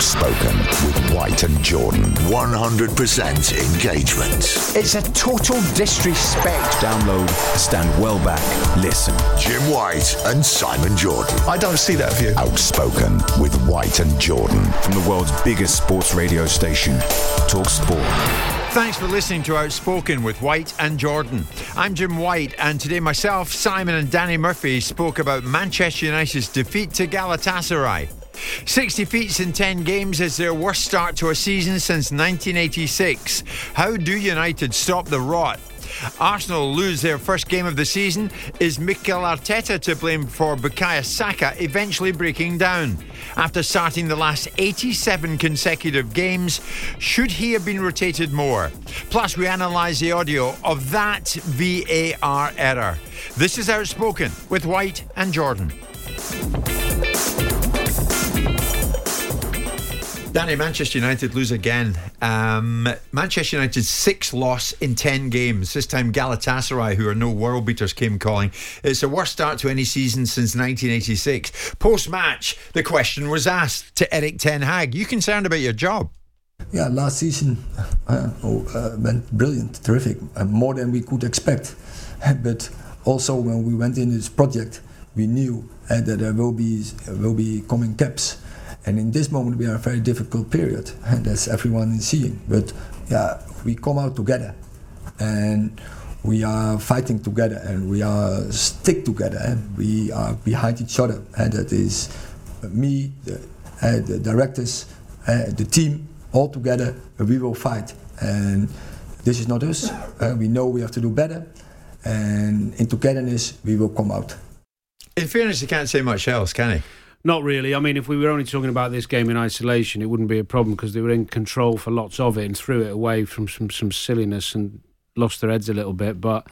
Outspoken with White and Jordan. 100% engagement. It's a total disrespect. Download, stand well back, listen. Jim White and Simon Jordan. I don't see that view. Outspoken with White and Jordan. From the world's biggest sports radio station, Talk Sport. Thanks for listening to Outspoken with White and Jordan. I'm Jim White, and today myself, Simon, and Danny Murphy spoke about Manchester United's defeat to Galatasaray. 6 defeats in 10 games is their worst start to a season since 1986. How do United stop the rot? Arsenal lose their first game of the season. Is Mikel Arteta to blame for Bukayo Saka eventually breaking down? After starting the last 87 consecutive games, should he have been rotated more? Plus, we analyse the audio of that VAR error. This is Outspoken with White and Jordan. Danny, Manchester United lose again. Um, Manchester United's sixth loss in 10 games. This time, Galatasaray, who are no world beaters, came calling. It's the worst start to any season since 1986. Post match, the question was asked to Erik Ten Hag You concerned about your job? Yeah, last season uh, oh, uh, went brilliant, terrific, uh, more than we could expect. but also, when we went in this project, we knew uh, that there will be, will be coming caps and in this moment, we are a very difficult period, and that's everyone is seeing. But yeah, we come out together, and we are fighting together, and we are stick together, and we are behind each other. And that is me, the, uh, the directors, uh, the team, all together. we will fight. And this is not us. Uh, we know we have to do better, and in togetherness, we will come out. In fairness, you can't say much else, can he? Not really. I mean, if we were only talking about this game in isolation, it wouldn't be a problem because they were in control for lots of it and threw it away from some, some silliness and lost their heads a little bit. But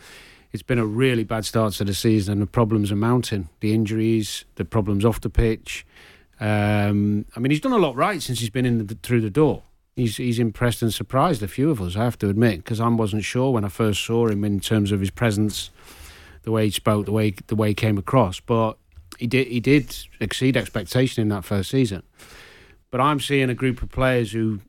it's been a really bad start to the season and the problems are mounting. The injuries, the problems off the pitch. Um, I mean, he's done a lot right since he's been in the, through the door. He's, he's impressed and surprised a few of us, I have to admit, because I wasn't sure when I first saw him in terms of his presence, the way he spoke, the way the way he came across. But he did he did exceed expectation in that first season. But I'm seeing a group of players who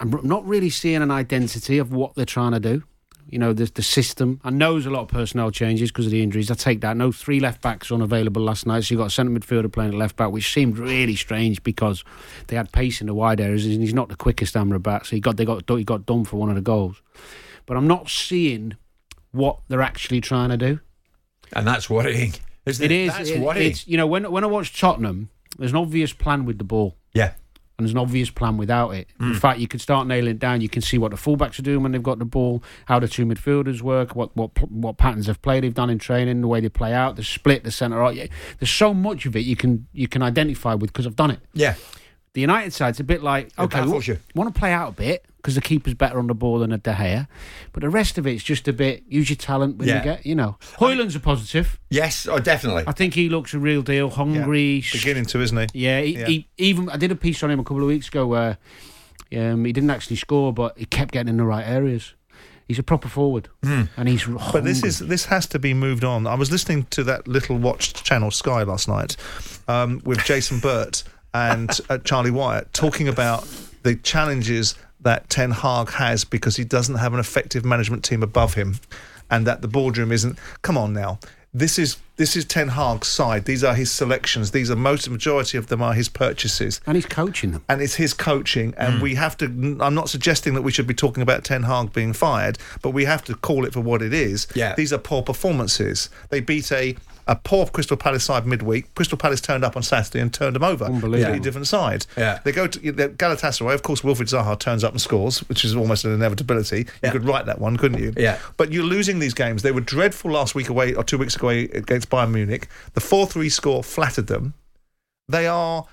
I'm not really seeing an identity of what they're trying to do. You know, the, the system. I know there's a lot of personnel changes because of the injuries. I take that. No three left backs unavailable last night, so you got a centre midfielder playing at left back, which seemed really strange because they had pace in the wide areas, and he's not the quickest Amrabat, so he got they got he got done for one of the goals. But I'm not seeing what they're actually trying to do, and that's worrying. Isn't it, it is. That's it, what it's, you know, when when I watch Tottenham, there's an obvious plan with the ball. Yeah. And there's an obvious plan without it. Mm. In fact, you can start nailing it down. You can see what the fullbacks are doing when they've got the ball, how the two midfielders work, what what what patterns of play they've done in training, the way they play out, the split, the centre. Right, there's so much of it you can you can identify with because I've done it. Yeah. The United side's a bit like okay, we want to play out a bit because the keeper's better on the ball than a De Gea, but the rest of it's just a bit use your talent when yeah. you get you know. Højlund's a positive. Yes, oh definitely. I think he looks a real deal, hungry, yeah. beginning to, isn't he? Yeah, he, yeah. He, even I did a piece on him a couple of weeks ago where um, he didn't actually score, but he kept getting in the right areas he's a proper forward, mm. and he's. Hungry. But this is this has to be moved on. I was listening to that little watched channel Sky last night um, with Jason Burt and uh, Charlie Wyett talking about the challenges that Ten Hag has because he doesn't have an effective management team above him, and that the boardroom isn't. Come on now, this is this is Ten Hag's side. These are his selections. These are most majority of them are his purchases, and he's coaching them. and it's his coaching. And we have to. I'm not suggesting that we should be talking about Ten Hag being fired, but we have to call it for what it is. Yeah. These are poor performances. They beat a. A poor Crystal Palace side midweek. Crystal Palace turned up on Saturday and turned them over. Unbelievable. Completely different side. Yeah. They go to the Galatasaray. Of course, Wilfried Zaha turns up and scores, which is almost an inevitability. Yeah. You could write that one, couldn't you? Yeah. But you're losing these games. They were dreadful last week away or two weeks ago against Bayern Munich. The 4 3 score flattered them. They are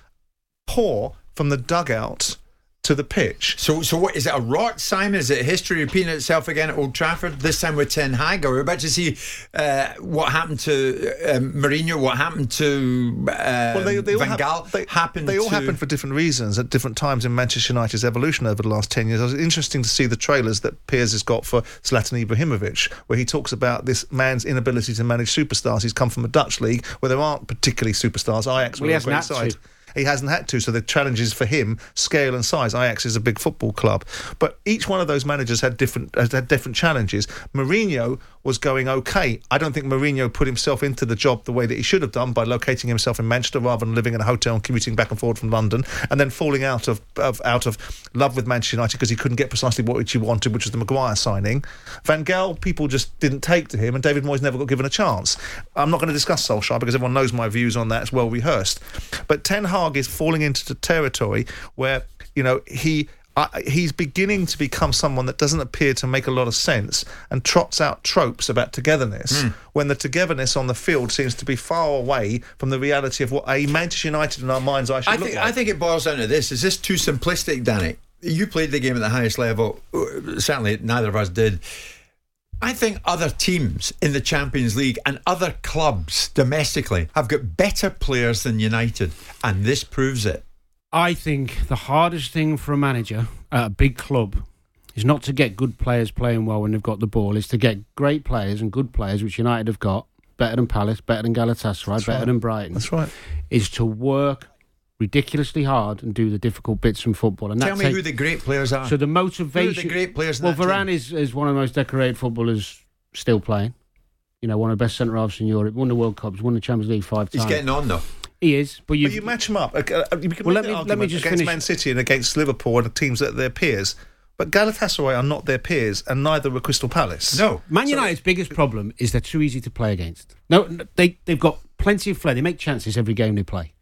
poor from the dugout to the pitch. So, so what is it? A rot, Simon? Is it history repeating itself again at Old Trafford? This time with Ten Hag. Are we about to see uh, what happened to um, Mourinho? What happened to uh, Well, they, they all Van hap- Gaal? they, happened. they all to, happened for different reasons at different times in Manchester United's evolution over the last 10 years. It was interesting to see the trailers that Piers has got for Zlatan Ibrahimovic, where he talks about this man's inability to manage superstars. He's come from a Dutch league where there aren't particularly superstars. Ajax Well, were he a hasn't great side. to. He hasn't had to, so the challenge is for him scale and size. Ajax is a big football club, but each one of those managers had different had different challenges. Mourinho was going okay. I don't think Mourinho put himself into the job the way that he should have done by locating himself in Manchester rather than living in a hotel and commuting back and forward from London, and then falling out of, of out of love with Manchester United because he couldn't get precisely what he wanted, which was the Maguire signing. Van Gaal, people just didn't take to him, and David Moyes never got given a chance. I'm not going to discuss Solskjaer because everyone knows my views on that. It's well rehearsed, but Ten Hag is falling into the territory where you know he. He's beginning to become someone that doesn't appear to make a lot of sense and trots out tropes about togetherness when the togetherness on the field seems to be far away from the reality of what a Manchester United in our minds eye should I look think like. I think it boils down to this: is this too simplistic, Danny? You played the game at the highest level. Uh, Certainly, neither of us did. I think other teams in the Champions League and other clubs domestically have got better players than United, and this proves it. I think the hardest thing for a manager at a big club is not to get good players playing well when they've got the ball. Is to get great players and good players, which United have got, better than Palace, better than Galatasaray, better right. than Brighton. That's right. Is to work ridiculously hard and do the difficult bits from football. And Tell me take- who the great players are. So the motivation. Who the great players Well, Varane team? is, is one of the most decorated footballers still playing. You know, one of the best centre halves in Europe. Won the World Cups. Won the Champions League five times. He's getting on though. He is, but you. But you match them up. Uh, uh, You can Well, let me- let me just against finish. Man City and against Liverpool and the teams that are their peers. But Galatasaray are not their peers, and neither were Crystal Palace. No, Man United's biggest problem is they're too easy to play against. No, they they've got plenty of flair. They make chances every game they play.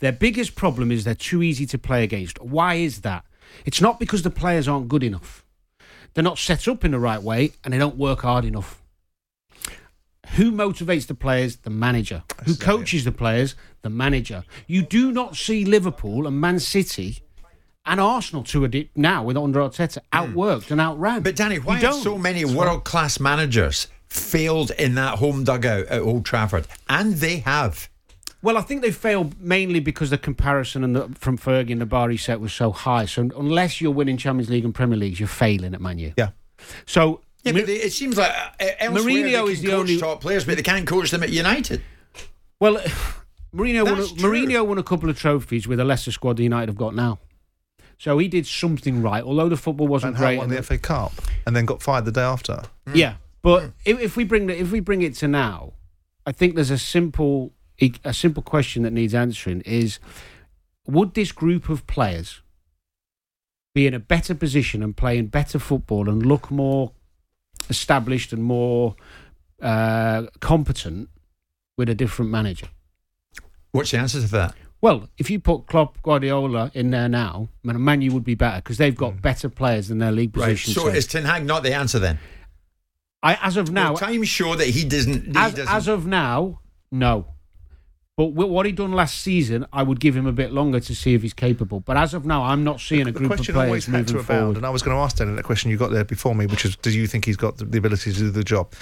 Their biggest problem is they're too easy to play against. Why is that? It's not because the players aren't good enough. They're not set up in the right way and they don't work hard enough. Who motivates the players? The manager. Who coaches the players? The manager. You do not see Liverpool and Man City and Arsenal to a di- now with under Arteta hmm. outworked and outran. But Danny, why have so many world class managers failed in that home dugout at Old Trafford? And they have. Well, I think they failed mainly because the comparison and the, from Fergie and the bar he set was so high. So unless you're winning Champions League and Premier Leagues, you're failing at Man U. Yeah. So Yeah, Mi- but they, it seems like uh, uh elsewhere Mourinho they can is the coach only- top players, but they can't coach them at United. well, Mourinho won, a, true. Mourinho won a couple of trophies with a lesser squad than United have got now. So he did something right, although the football wasn't Van great. won the FA Cup and then got fired the day after. Hmm. Yeah, but hmm. if, if we bring the, if we bring it to now, I think there's a simple a simple question that needs answering: is would this group of players be in a better position and playing better football and look more established and more uh, competent with a different manager? What's the answer to that? Well, if you put Klopp, Guardiola in there now, Man Man U would be better because they've got better players than their league Right. position. So is Ten Hag not the answer then? I, as of now, I'm sure that he doesn't. He as, doesn't as of now, no. But what he done last season, I would give him a bit longer to see if he's capable. But as of now, I'm not seeing a The group of question players always had to abound, forward. and I was going to ask Dan that question you got there before me, which is, do you think he's got the, the ability to do the job?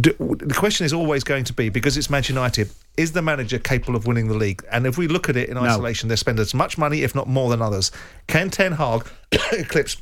Do, the question is always going to be because it's Manchester United. Is the manager capable of winning the league? And if we look at it in isolation, they spend as much money, if not more, than others. Can Ten Hag eclipse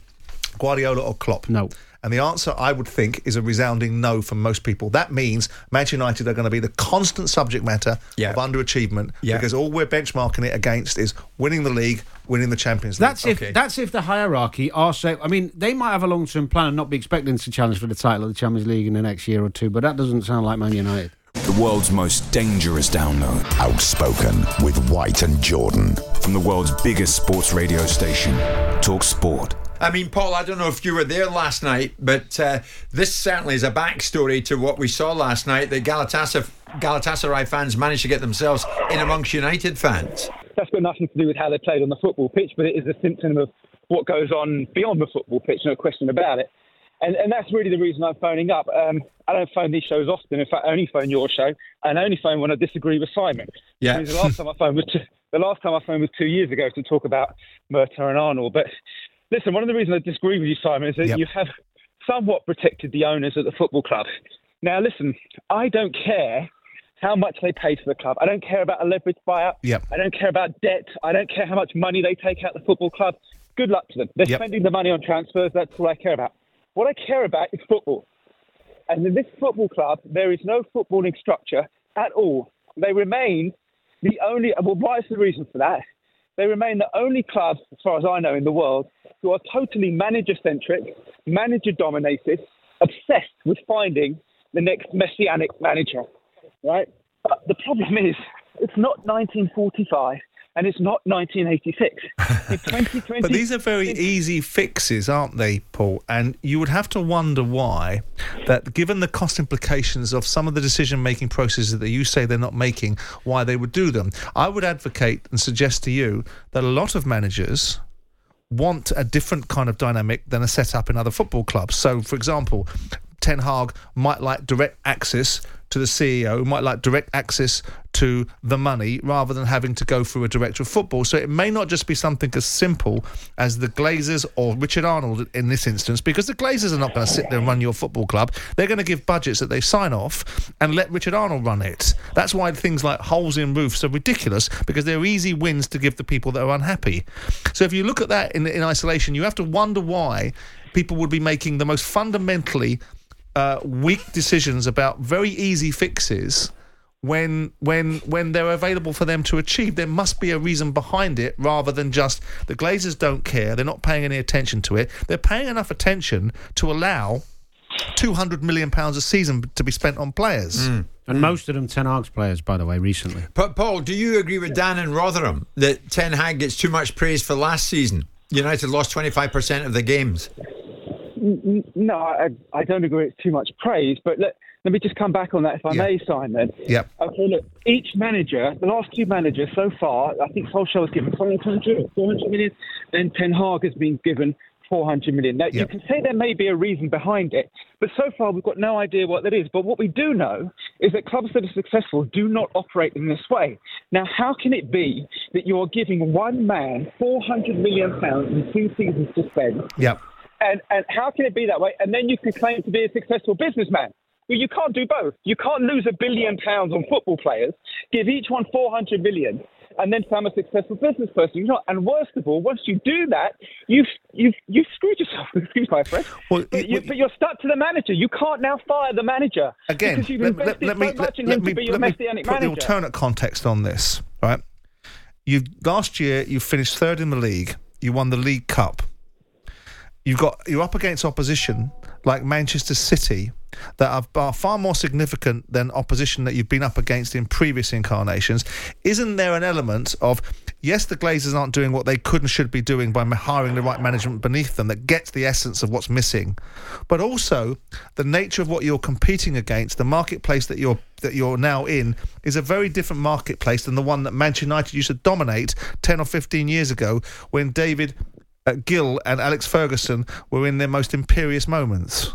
Guardiola or Klopp? No. And the answer, I would think, is a resounding no from most people. That means Manchester United are going to be the constant subject matter Yeah. of underachievement Yeah. because all we're benchmarking it against is winning the league, winning the Champions League. That's if Okay. that's if the hierarchy are so. I mean, they might have a long term plan and not be expecting to challenge for the title of the Champions League in the next year or two, but that doesn't sound like Man United. The world's most dangerous download. Outspoken with White and Jordan. From the world's biggest sports radio station, Talk Sport. I mean, Paul, I don't know if you were there last night, but uh, this certainly is a backstory to what we saw last night that Galatasaray, Galatasaray fans managed to get themselves in amongst United fans. that's got nothing to do with how they played on the football pitch, but it is a symptom of what goes on beyond the football pitch, no question about it. And, and that's really the reason I'm phoning up. Um, I don't phone these shows often. In fact, I only phone your show, and I only phone when I disagree with Simon. Yeah. I mean, the last time I phoned was two, the last time I phoned was two years ago to talk about Murtough and Arnold. But listen, one of the reasons I disagree with you, Simon, is that Yep. you have somewhat protected the owners of the football club. Now, listen, I don't care how much they pay to the club. I don't care about a leveraged buyout. Yep. I don't care about debt. I don't care how much money they take out the football club. Good luck to them. They're Yep. spending the money on transfers. That's all I care about. What I care about is football. And in this football club, there is no footballing structure at all. They remain the only. Well, why is the reason for that? They remain the only club, as far as I know, in the world who are totally manager-centric, manager-dominated, obsessed with finding the next messianic manager. Right? But the problem is, it's not 1945 and it's not 1986. It's 2020. But these are very easy fixes, aren't they, Paul? And you would have to wonder why, that given the cost implications of some of the decision making processes that you say they're not making, why they would do them. I would advocate and suggest to you that a lot of managers want a different kind of dynamic than a setup in other football clubs. So, for example, Ten Hag might like direct access to the CEO, who might like direct access to the money rather than having to go through a director of football. So it may not just be something as simple as the Glazers or Richard Arnold in this instance, because the Glazers are not going to sit there and run your football club. They're going to give budgets that they sign off and let Richard Arnold run it. That's why things like holes in roofs are ridiculous because they're easy wins to give the people that are unhappy. So if you look at that in, in isolation, you have to wonder why people would be making the most fundamentally uh, weak decisions about very easy fixes when when when they're available for them to achieve. There must be a reason behind it rather than just the Glazers don't care. They're not paying any attention to it. They're paying enough attention to allow. 200 million pounds a season to be spent on players. And most of them Ten Hag's players, by the way, recently. But Paul, do you agree with Dan and Rotherham that Ten Hag gets too much praise for last season? United lost 25% of the games. No, I, I don't agree it's too much praise, but let, let me just come back on that, if I Yeah. may, Simon. Yep. Okay, look, each manager, the last two managers so far, I think Solskjaer was given 500, 400 million, then Ten Hag has been given 400 million. Now, you can say there may be a reason behind it, but so far we've got no idea what that is. But what we do know is that clubs that are successful do not operate in this way. Now, how can it be that you're giving one man 400 million pounds in two seasons to spend? Yep. And and how can it be that way? And then you can claim to be a successful businessman. Well, you can't do both. You can't lose a billion pounds on football players, give each one 400 million, and then become a successful business person. You're not. And worst of all, once you do that, you've you've you've screwed yourself. Excuse my French. Well, but, it- you, but you're stuck to the manager. You can't now fire the manager Again, because you've let, let- invested let me, so much let, in him me, to be your messianic put the alternate context on this, right? You Last year, you finished third in the league. You won the League Cup. You've got you're up against opposition like Manchester City that are, are far more significant than opposition that you've been up against in previous incarnations. Isn't there an element of yes, the Glazers aren't doing what they could and should be doing by hiring the right management beneath them that gets the essence of what's missing, but also the nature of what you're competing against, the marketplace that you're that you're now in is a very different marketplace than the one that Manchester United used to dominate 10 or 15 years ago when David Uh, Gill and Alex Ferguson were in their most imperious moments.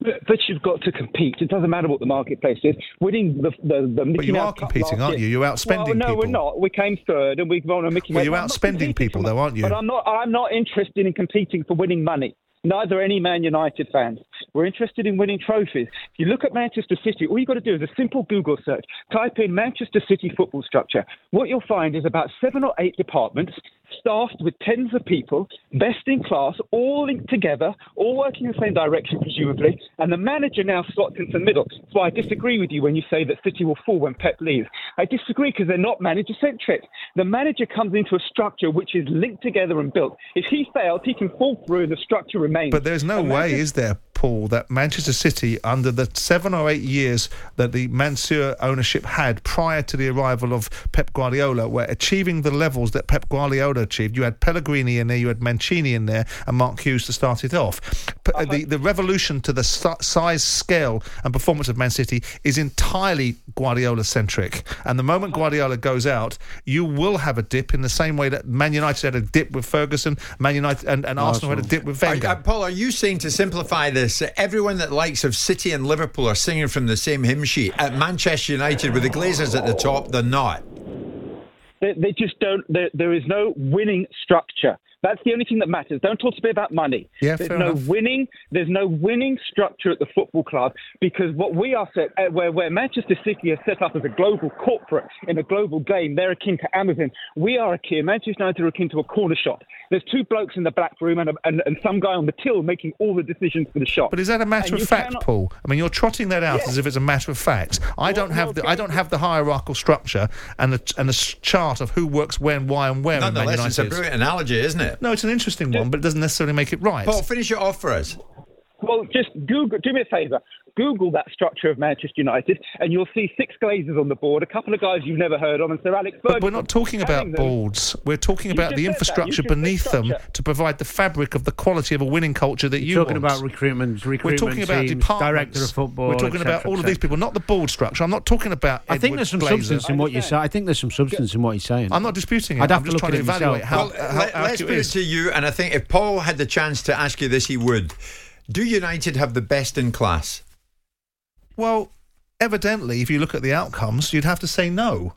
But, but you've got to compete. It doesn't matter what the marketplace is. Winning the the, the Mickey you Mouse are competing, aren't you? You're outspending well, no, people. we're not. We came third, and we've won a Mickey Well, Mouse. you're outspending people, though, aren't you? But I'm not. I'm not interested in competing for winning money. Neither are any Man United fans. We're interested in winning trophies. If you look at Manchester City, all you've got to do is a simple Google search. Type in Manchester City football structure. What you'll find is about seven or eight departments staffed with tens of people, best in class, all linked together, all working in the same direction, presumably, and the manager now slots into the middle. So I disagree with you when you say that City will fall when Pep leaves. I disagree because they're not manager centric. The manager comes into a structure which is linked together and built. If he fails, he can fall through and the structure remains. But there's no And way, is there, Paul, that Manchester City, under the seven or eight years that the Mansour ownership had prior to the arrival of Pep Guardiola, were achieving the levels that Pep Guardiola achieved. You had Pellegrini in there, you had Mancini in there, and Mark Hughes to start it off. Uh-huh. the, the revolution to the size, scale, and performance of Man City is entirely Guardiola centric. And the moment. Guardiola goes out, you will have a dip in the same way that Man United had a dip with Ferguson, Man United and, and Arsenal had a dip with Are- Wenger. uh, Paul, are you saying to simplify this, that everyone that likes of City and Liverpool are singing from the same hymn sheet? At Manchester United, with the Glazers at the top, they're not. They, they just don't. There is no winning structure. That's the only thing that matters. Don't talk to me about money. Yeah, there's no enough. winning. There's no winning structure at the football club because what we are set, uh, where where Manchester City is set up as a global corporate in a global game, they're akin to Amazon. We are akin. Manchester United are akin to a corner shop. There's two blokes in the black room and, a, and and some guy on the till making all the decisions for the shop. But is that a matter And of fact, cannot- Paul? I mean, you're trotting that out Yeah. as if it's a matter of fact. I don't have the I don't have the hierarchical structure and the and the chart of who works when, why, and where. in Man Nonetheless, it's a brilliant analogy, isn't it? No, it's an interesting one, but it doesn't necessarily make it right. Paul, finish it off for us. Well, just Google. Do me a favour. Google that structure of Manchester United, and you'll see six Glazers on the board, a couple of guys you've never heard of, and Sir Alex Ferguson. But we're not talking about Having them- boards. We're talking about the said that. You infrastructure just said beneath them to provide the fabric of the quality of a winning culture that you're talking want. about recruitment, We're recruitment talking about teams, departments. director of football. We're talking et about all of these people, not the board structure. I'm not talking about. I think Edward there's some Glazer. substance in what you say. I think there's some substance in what you're saying. I'm not disputing it. I'd have I'm to just look trying at to evaluate myself. how, Well, how let, us accurate put it it is. to you, and I think if Paul had the chance to ask you this, he would. Do United have the best in class? Well, evidently, if you look at the outcomes, you'd have to say no.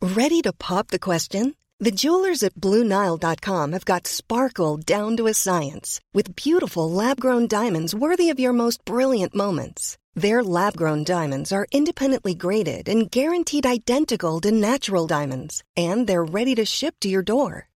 Ready to pop the question? The jewelers at BlueNile.com have got sparkle down to a science with beautiful lab grown diamonds worthy of your most brilliant moments. Their lab grown diamonds are independently graded and guaranteed identical to natural diamonds, and they're ready to ship to your door.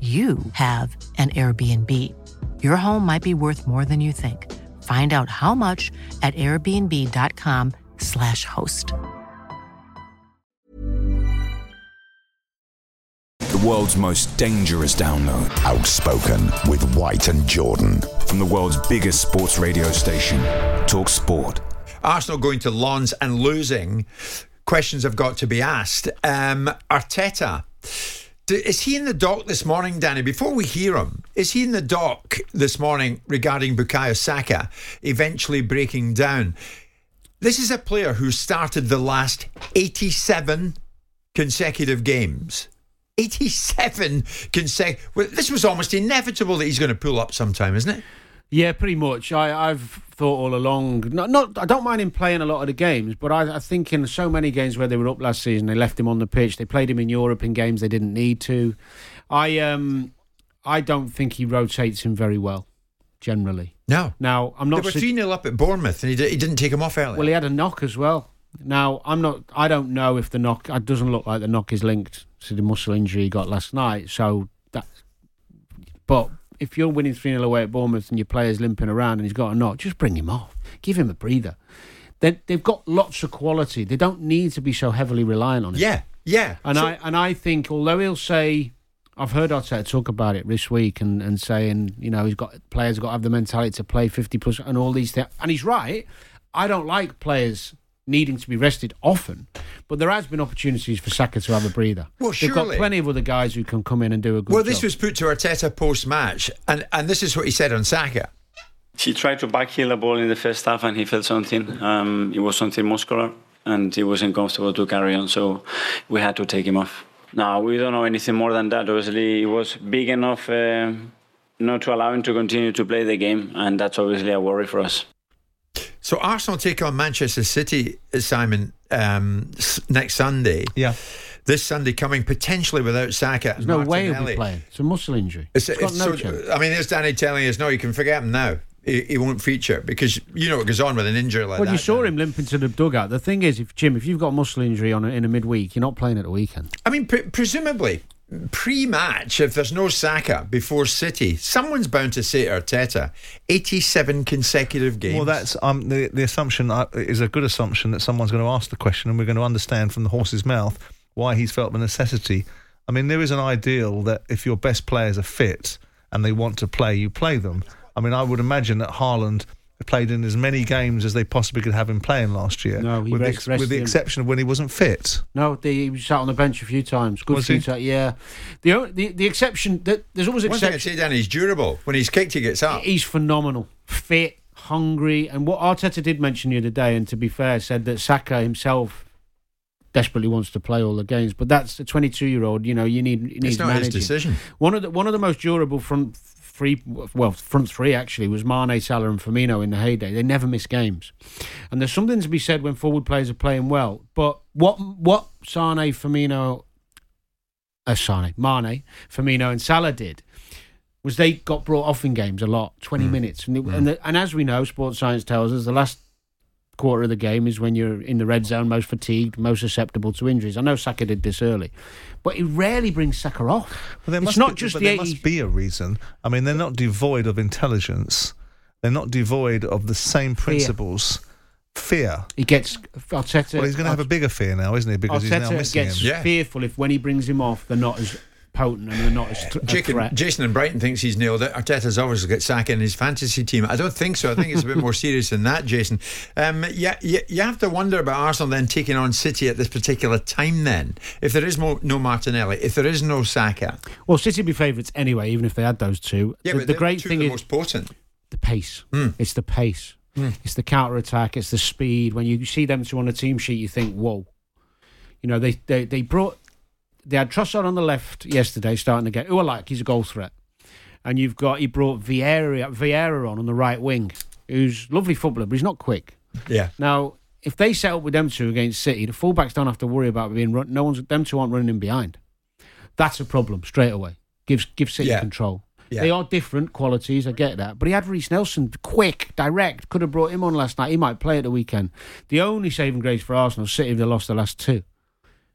you have an Airbnb. Your home might be worth more than you think. Find out how much at airbnb.com/slash host. The world's most dangerous download. Outspoken with White and Jordan. From the world's biggest sports radio station, Talk Sport. Arsenal going to Lens and losing. Questions have got to be asked. Um, Arteta. Is he in the dock this morning, Danny? Before we hear him, is he in the dock this morning regarding Bukayo Saka eventually breaking down? This is a player who started the last 87 consecutive games. 87 consecutive. Well, this was almost inevitable that he's going to pull up sometime, isn't it? Yeah, pretty much. I, I've thought all along. Not, not. I don't mind him playing a lot of the games, but I, I think in so many games where they were up last season, they left him on the pitch. They played him in Europe in games they didn't need to. I um, I don't think he rotates him very well. generally. No. Now I'm not. They were su- 3 0 up at Bournemouth and he, did, he didn't take him off early. Well, he had a knock as well. Now I'm not. I don't know if the knock. It doesn't look like the knock is linked to the muscle injury he got last night. So that. But if you're winning three 0 away at Bournemouth and your player's limping around and he's got a knock, just bring him off. Give him a breather. They, they've got lots of quality. They don't need to be so heavily reliant on it. yeah, yeah. And So- I and I think although he'll say, I've heard Arteta talk about it this week and, and saying you know he's got players have got to have the mentality to play fifty plus and all these things. And he's right. I don't like players needing to be rested often, but there has been opportunities for Saka to have a breather. Well, They've got plenty of other guys who can come in and do a good job. Well, job. this was put to Arteta post match, and, and this is what he said on Saka. He tried to backheel a ball in the first half and he felt something. Um, it was something muscular and he wasn't comfortable to carry on, so we had to take him off. Now, we don't know anything more than that. Obviously, it was big enough uh, not to allow him to continue to play the game, and that's obviously a worry for us. So Arsenal take on Manchester City, Simon, um, s- next Sunday. Yeah. This Sunday coming potentially without Saka. There's no way he'll be playing. It's a muscle injury. It's, He's got it's no so- chance. I mean, there's Danny telling us, no, you can forget him now. He, he won't feature because you know what goes on with an injury like well, that. you saw him limping to the dugout. The thing is, if Jim, if you've got a muscle injury on in a midweek, you're not playing at the weekend. I mean, pre- presumably, pre-match, if there's no Saka before City, someone's bound to say Arteta, 87 consecutive games. Well, that's um, the the assumption uh, is a good assumption that someone's going to ask the question, and we're going to understand from the horse's mouth why he's felt the necessity. I mean, there is an ideal that if your best players are fit and they want to play, you play them. I mean, I would imagine that Haaland played in as many games as they possibly could have him playing last year, No, he with, the, rest- ex- with rested the him. exception of when he wasn't fit. No, the, he sat on the bench a few times. Good Was few he? times. Yeah, the the the exception that there's always One thing I'd exception. say, Danny, he's durable. When he's kicked, he gets up. He's phenomenal, fit, hungry, and what Arteta did mention the other day, and to be fair, said that Saka himself desperately wants to play all the games, but that's a 22 year old. You know, you need you need It's not his decision. One of the one of the most durable front three, well, front three actually was Mane, Salah, and Firmino in the heyday. They never miss games, and there's something to be said when forward players are playing well. But what what Sane, Firmino, uh, Sane, Mane, Firmino, and Salah did was they got brought off in games a lot, 20 minutes, and it, and, the, and as we know, sports science tells us the last quarter of the game is when you're in the red zone, most fatigued, most susceptible to injuries. I know Saka did this early, but he rarely brings Saka off. But there it's must not be, just but the there 80 must be a reason. I mean, they're not devoid of intelligence. They're not devoid of the same principles. Fear. He gets Arteta. Well, he's going to have a bigger fear now, isn't he? Because he's now Arteta missing gets him. fearful if when he brings him off, they're not as potent and they're not as th- Jason. Jason and Brighton thinks he's nailed it. Arteta's always got Saka in his fantasy team. I don't think so. I think it's a bit more serious than that, Jason. Um, yeah, you, you have to wonder about Arsenal then taking on City at this particular time. Then, if there is mo- no Martinelli, if there is no Saka, Well, City be favourites anyway, even if they had those two. yeah, the, but the great two thing the is most potent. the pace. Mm. It's the pace. Mm. It's the counter attack. It's the speed. When you see them two on a team sheet, you think, "Whoa!" You know, they they, they brought they had Trossard on the left yesterday, starting to get who I like. He's a goal threat, and you've got he brought Vieira Vieira on on the right wing, who's lovely footballer, but he's not quick. Yeah. Now, if they set up with them two against City, the fullbacks don't have to worry about being run. No one's them two aren't running in behind. That's a problem straight away. Gives gives City Yeah. control. Yeah. They are different qualities, I get that. But he had Reiss Nelson, quick, direct. Could have brought him on last night. He might play at the weekend. The only saving grace for Arsenal, City, they lost the last two.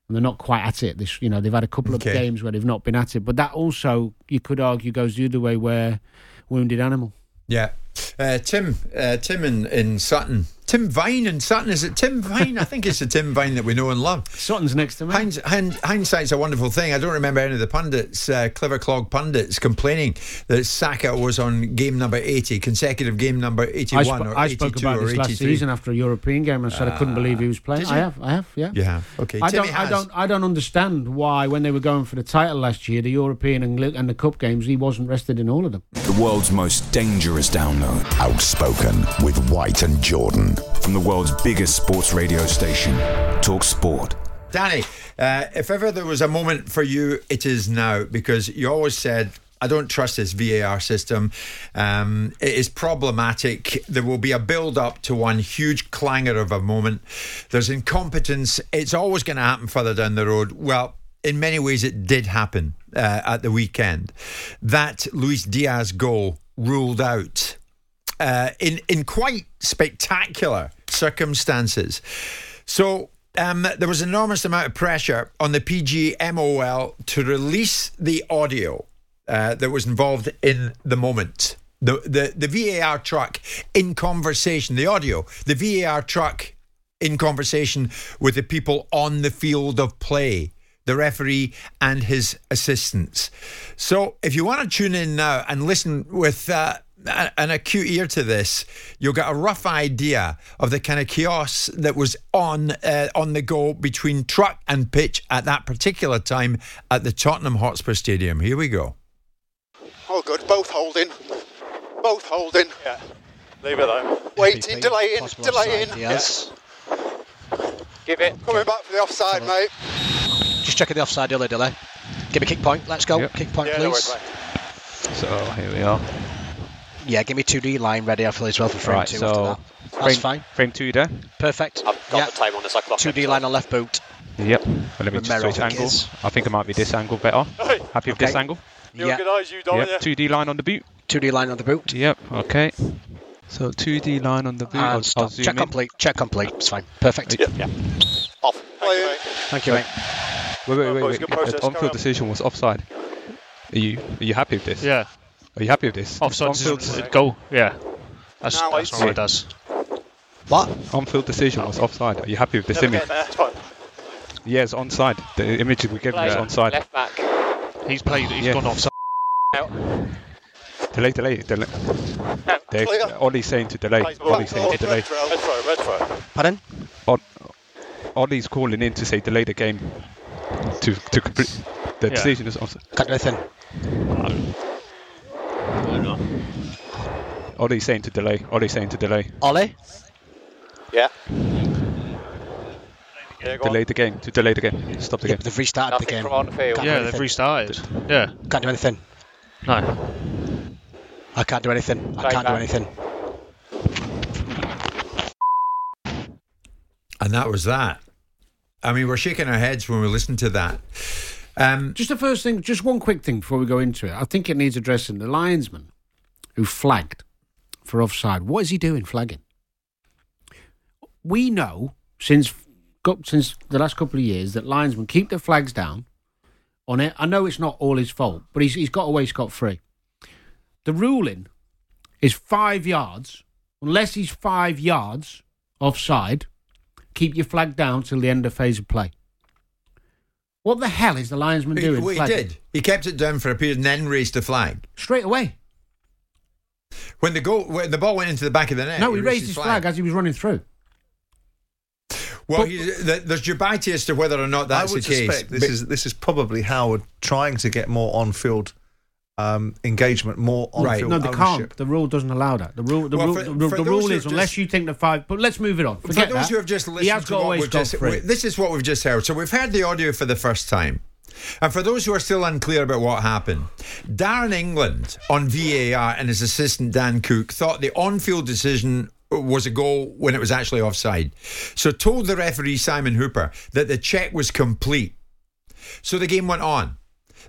And they're not quite at it. This, you know, they've had a couple Okay. of games where they've not been at it. But that also, you could argue, goes the other way where wounded animal. Yeah. Uh, Tim, uh, Tim in, in Sutton. Tim Vine and Sutton. Is it Tim Vine? I think it's the Tim Vine that we know and love. Sutton's next to me. Hinds, hind, hindsight's a wonderful thing. I don't remember any of the pundits, uh, clever clog pundits, complaining that Saka was on game number 80, consecutive game number 81 I, sp- or I 82 spoke about or this 83. last season after a European game and said I couldn't believe he was playing. I have, I have, yeah. You have. Okay. I Timmy don't, I don't, I don't understand why when they were going for the title last year, the European and, and the cup games, he wasn't rested in all of them. The world's most dangerous download. Outspoken with White and Jordan. From the world's biggest sports radio station, Talk Sport. Danny, uh, if ever there was a moment for you, it is now because you always said, I don't trust this VAR system. Um, it is problematic. There will be a build up to one huge clangor of a moment. There's incompetence. It's always going to happen further down the road. Well, in many ways, it did happen uh, at the weekend. That Luis Diaz goal ruled out uh, in in quite spectacular circumstances. So um, there was an enormous amount of pressure on the PGMOL to release the audio uh, that was involved in the moment. The, the the VAR truck in conversation, the audio, the VAR truck in conversation with the people on the field of play, the referee and his assistants. So if you want to tune in now and listen with uh, an acute ear to this, you'll get a rough idea of the kind of chaos that was on uh, on the go between truck and pitch at that particular time at the Tottenham Hotspur Stadium. Here we go. Oh, good. Both holding. Both holding. Yeah. Leave it though. Waiting, delaying, Possible delaying. offside, yes. Give it. Coming back for the offside, mate. Just checking the offside delay delay. Give me kick point. Let's go. Kick point, Yeah, no please. worries, So here we are. Yeah, give me 2D line ready after as well for frame Right, two so after that. That's frame, fine. Frame two there. Perfect. I've got yeah. the time on this. I clock 2D line on left boot. Yep. Well, let me just switch I think angle. I think it might be this angle better. Happy with this Okay. angle? You yeah. organise you, don't Yep. 2D line on the boot. 2D line on the boot. Yep. Okay. So 2D line on the boot. I'll, And I'll stop. Check in. complete. Check complete. It's fine. Perfect. Yep. Yeah. Off. Playing. Thank you, mate. Wait, wait, wait, wait. The process, carry on-field decision was offside. Are you are you happy with this? Yeah. Are you happy with this? Offside On-field decision, goal. Yeah. That's, Now that's it's- what it does. What? On-field decision was offside. Are you happy with this Never image? get there. It's fine. Yeah, it's onside. The image we gave you is onside. Left back. He's played. He's Yeah. gone offside. Delay, delay, delay. They- Clear. Ollie's saying to delay. Ollie's saying to delay. Red throw, red throw. Pardon? Odd- Ollie's calling in to say delay the game to to complete. The Yeah. decision is offside. Can't do anything. Ollie's saying to delay. Ollie's saying to delay. Ollie? Yeah. Yeah, go Delay on. the game. To delay the game. Stop the Yeah, game. they've restarted the game. from on field. Can't Yeah, they've restarted. Yeah. Can't do anything. No. I can't do anything. I Right can't do anything. And that was that. I mean, we're shaking our heads when we listen to that. Um, Just the first thing, just one quick thing before we go into it. I think it needs addressing. The linesman who flagged for offside. What is he doing flagging? We know since since the last couple of years that linesmen keep their flags down on it. I know it's not all his fault, but he's he's got away scot free. The ruling is five yards, unless he's five yards offside. Keep your flag down till the end of phase of play. What the hell is the linesman doing? well, he flagging? did. He kept it down for a period and then raised the flag. straight away. When the goal, when the ball went into the back of the net. No, he raised his flag as he was running through. Well, But- he, there's debate as to whether or not that's I would the case. this but- is this is probably Howard trying to get more on-field um, engagement, more Right. on-field No, they ownership. can't. The rule doesn't allow that. The rule, the Well, rule, for- the, for the rule who is have unless you think the five. But let's move it on. For Forget those that. who have just listened he has to got what we've just, free. this is what we've just heard. So we've heard the audio for the first time. And for those who are still unclear about what happened, Darren England on VAR and his assistant Dan Cook thought the on-field decision was a goal when it was actually offside. So told the referee Simon Hooper that the check was complete. So the game went on.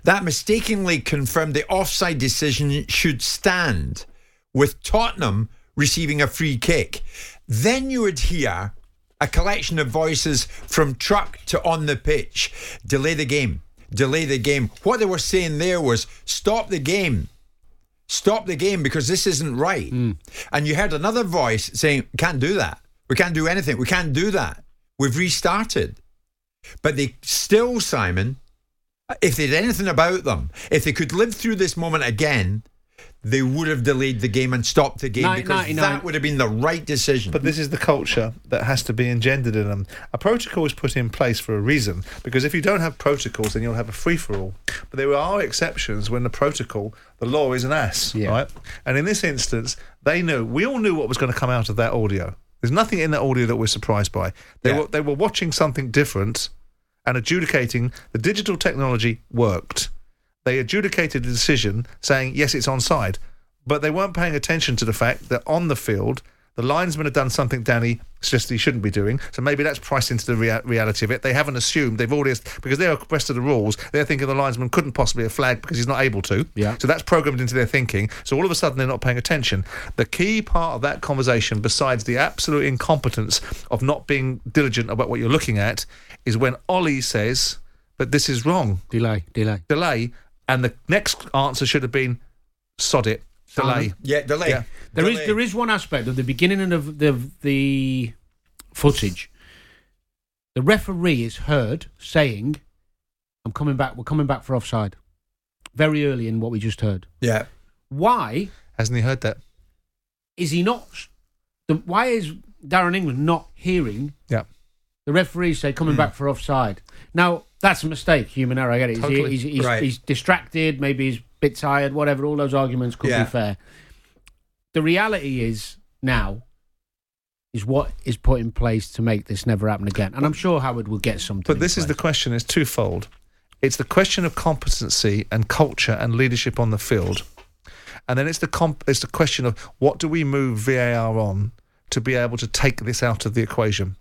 That mistakenly confirmed the offside decision should stand, with Tottenham receiving a free kick. Then you would hear a collection of voices from truck to on the pitch delay the game, delay the game. What they were saying there was stop the game. Stop the game because this isn't right. Hmm. And you heard another voice saying, Can't do that. We can't do anything. We can't do that. We've restarted. But they still, Simon, if they did anything about them, if they could live through this moment again, they would have delayed the game and stopped the game Nin- because 99 that would have been the right decision. But this is the culture that has to be engendered in them. A protocol is put in place for a reason, because if you don't have protocols, then you'll have a free for all. But there are exceptions when the protocol, the law is an ass, right? And in this instance, they knew, we all knew what was going to come out of that audio. There's nothing in that audio that we're surprised by. They, Yeah. were, they were watching something different and adjudicating the digital technology worked. They adjudicated the decision saying, yes, it's onside. But they weren't paying attention to the fact that on the field, The linesman had done something Danny suggested he shouldn't be doing. So maybe that's priced into the rea- reality of it. They haven't assumed they've already because they're abreast of the rules. They're thinking the linesman couldn't possibly have flagged because he's not able to. Yeah. So that's programmed into their thinking. So all of a sudden they're not paying attention. The key part of that conversation, besides the absolute incompetence of not being diligent about what you're looking at, is when Ollie says, "But this is wrong." Delay, delay, delay, and the next answer should have been, "Sod it." Delay. Yeah, delay. Yeah. There is there is one aspect of the beginning of the the footage. The referee is heard saying, "I'm coming back. We're coming back for offside." Very early in what we just heard. Yeah. Why hasn't he heard that? Is he not? The, why is Darren England not hearing? Yeah. The referee say coming Hmm. back for offside. Now that's a mistake, human error. I get it. He's- Totally. He's, he's, Right. he's distracted. Maybe he's a bit tired. Whatever. All those arguments could Yeah. be fair. The reality is now is what is put in place to make this never happen again. And I'm sure Howard will get something. But this is the question: is twofold. It's the question of competency and culture and leadership on the field, and then it's the comp- it's the question of what do we move VAR on to be able to take this out of the equation.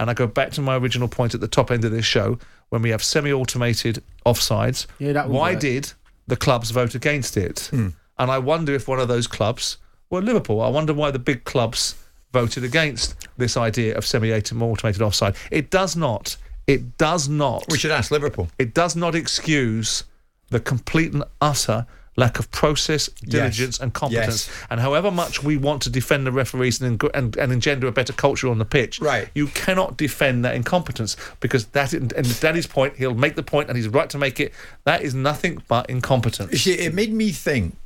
And I go back to my original point at the top end of this show when we have semi-automated offsides. Yeah, that why work. did the clubs vote against it? Hmm. And I wonder if one of those clubs were Liverpool. I wonder why the big clubs voted against this idea of semi-automated offside. It does not. It does not. We should ask Liverpool. It does not excuse the complete and utter lack of process, diligence, and competence. Yes. And however much we want to defend the referees and, and, and engender a better culture on the pitch, right. you cannot defend that incompetence because that, and Danny's point, he'll make the point and he's right to make it, that is nothing but incompetence. See, it made me think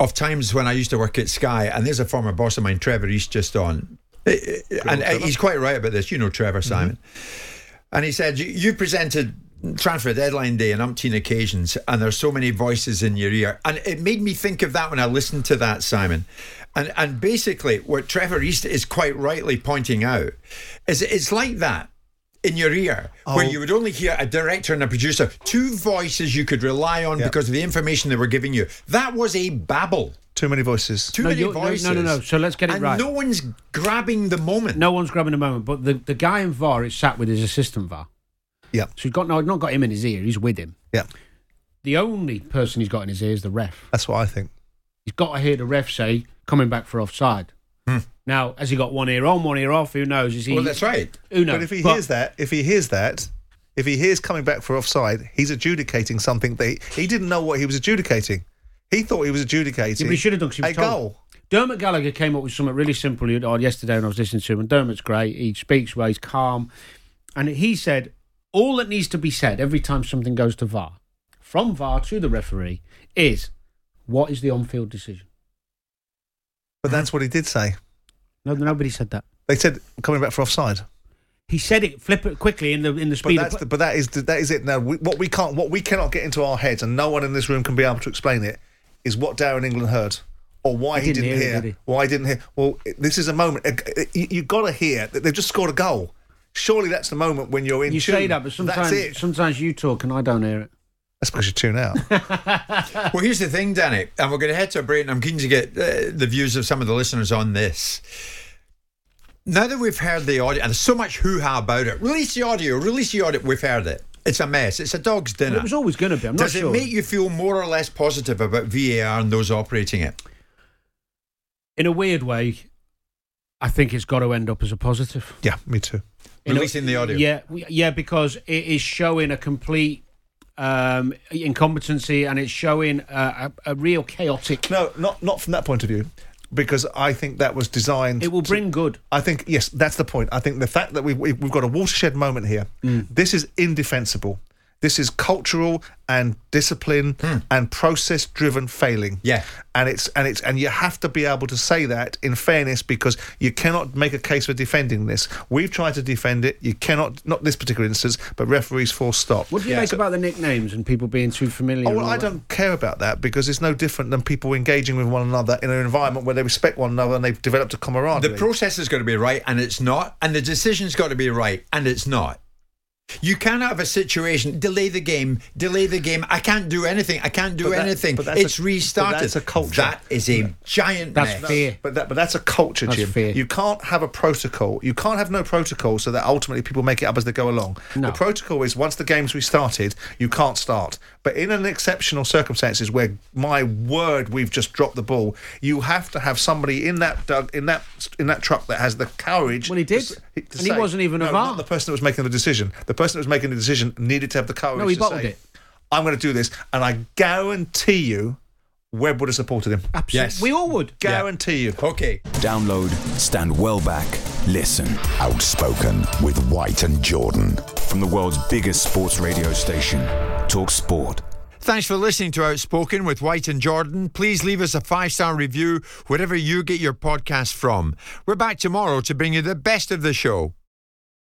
of times when I used to work at Sky, and there's a former boss of mine, Trevor East, just on. Eh, And uh, he's quite right about this. You know Trevor Simon. And he said, you, you presented transfer deadline day on umpteen occasions, and there's so many voices in your ear. And it made me think of that when I listened to that, Simon. And and basically, what Trevor East is quite rightly pointing out is it's like that in your ear, where Oh. you would only hear a director and a producer, two voices you could rely on because of the information they were giving you. That was a babble. Too many voices. Too No, many you're- no, no, no, no. So let's get it and right. No one's grabbing the moment. No one's grabbing the moment, but the, the guy in VAR is sat with his assistant VAR. Yeah. So he's got no, not got him in his ear. He's with him. Yeah. The only person he's got in his ear is the ref. That's what I think. He's got to hear the ref say coming back for offside. Now, has he got one ear on, one ear off? Who knows? Is he? Well, that's right. Who knows? But if he hears that, if he hears that, if he hears coming back for offside, he's adjudicating something that he, he didn't know what he was adjudicating. He thought he was adjudicating Yeah, but he should have done. a told. goal. Dermot Gallagher came up with something really simple uh, yesterday when I was listening to him, and Dermot's great. He speaks well, he's calm. And he said, all that needs to be said every time something goes to VAR, from VAR to the referee, is what is the on field decision? But that's what he did say. No, nobody said that. They said coming back for offside. He said it, flip it quickly in the in the But speed. that's of, the, but that is the, that is it. Now we, what we can't what we cannot get into our heads, and no one in this room can be able to explain it, is what Darren England heard. Or why He didn't didn't, hear it, hear, did he? why he didn't hear. Well, this is a moment. uh, uh, You, you got to hear that they've just scored a goal. Surely that's the moment when you're in you tune. say that, but sometimes that's it. sometimes you talk and I don't hear it. That's because you tune out. well, here's the thing, Danny, and we're going to head to a break, and I'm keen to get uh, the views of some of the listeners on this. Now that we've heard the audio, and there's so much hoo ha about it, release the audio, release the audio. We've heard it. It's a mess. It's a dog's dinner. Well, it was always going to be. I'm not Does sure. it make you feel more or less positive about VAR and those operating it? in a weird way, I think it's got to end up as a positive. Yeah, me too. Releasing the audio. Yeah, yeah, because it is showing a complete um, incompetency and it's showing a, a, a real chaotic. No, not not from that point of view, because I think that was designed. It will to- bring good. I think yes, that's the point. I think the fact that we've we've we've got a watershed moment here. Mm. This is indefensible. This is cultural and discipline and process-driven failing. Hmm. Yeah, and it's and it's and you have to be able to say that in fairness because you cannot make a case for defending this. We've tried to defend it. You cannot, not this particular instance, but referees force stop. What do you make about the nicknames and people being too familiar? Oh, well, I that? don't care about that because it's no different than people engaging with one another in an environment where they respect one another and they've developed a camaraderie. The process has got to be right, and it's not, and the decision's got to be right, and it's not. You cannot have a situation, delay the game, delay the game. I can't do anything. I can't do But that- anything. but that's it's a- but restarted. that's a culture. That is a giant That's mess. fear. But that, but that's a culture, That's Jim. fear. You can't have a protocol. You can't have no protocol, so that ultimately people make it up as they go along. No. The protocol is once the game's restarted, you can't start. But in an exceptional circumstances where my word, we've just dropped the ball, you have to have somebody in that dug, in that in that truck that has the courage. Well, he did. to to And he wasn't even no, a not the person that was making the decision. The person that was making the decision needed to have the courage. No, he to bottled say, it. I'm going to do this, and I guarantee you, Webb would have supported him. Absolutely. Yes. We all would. Guarantee you. Okay. Download, stand well back, listen. Outspoken with White and Jordan. From the world's biggest sports radio station, Talk Sport. Thanks for listening to Outspoken with White and Jordan. Please leave us a five star review wherever you get your podcast from. We're back tomorrow to bring you the best of the show.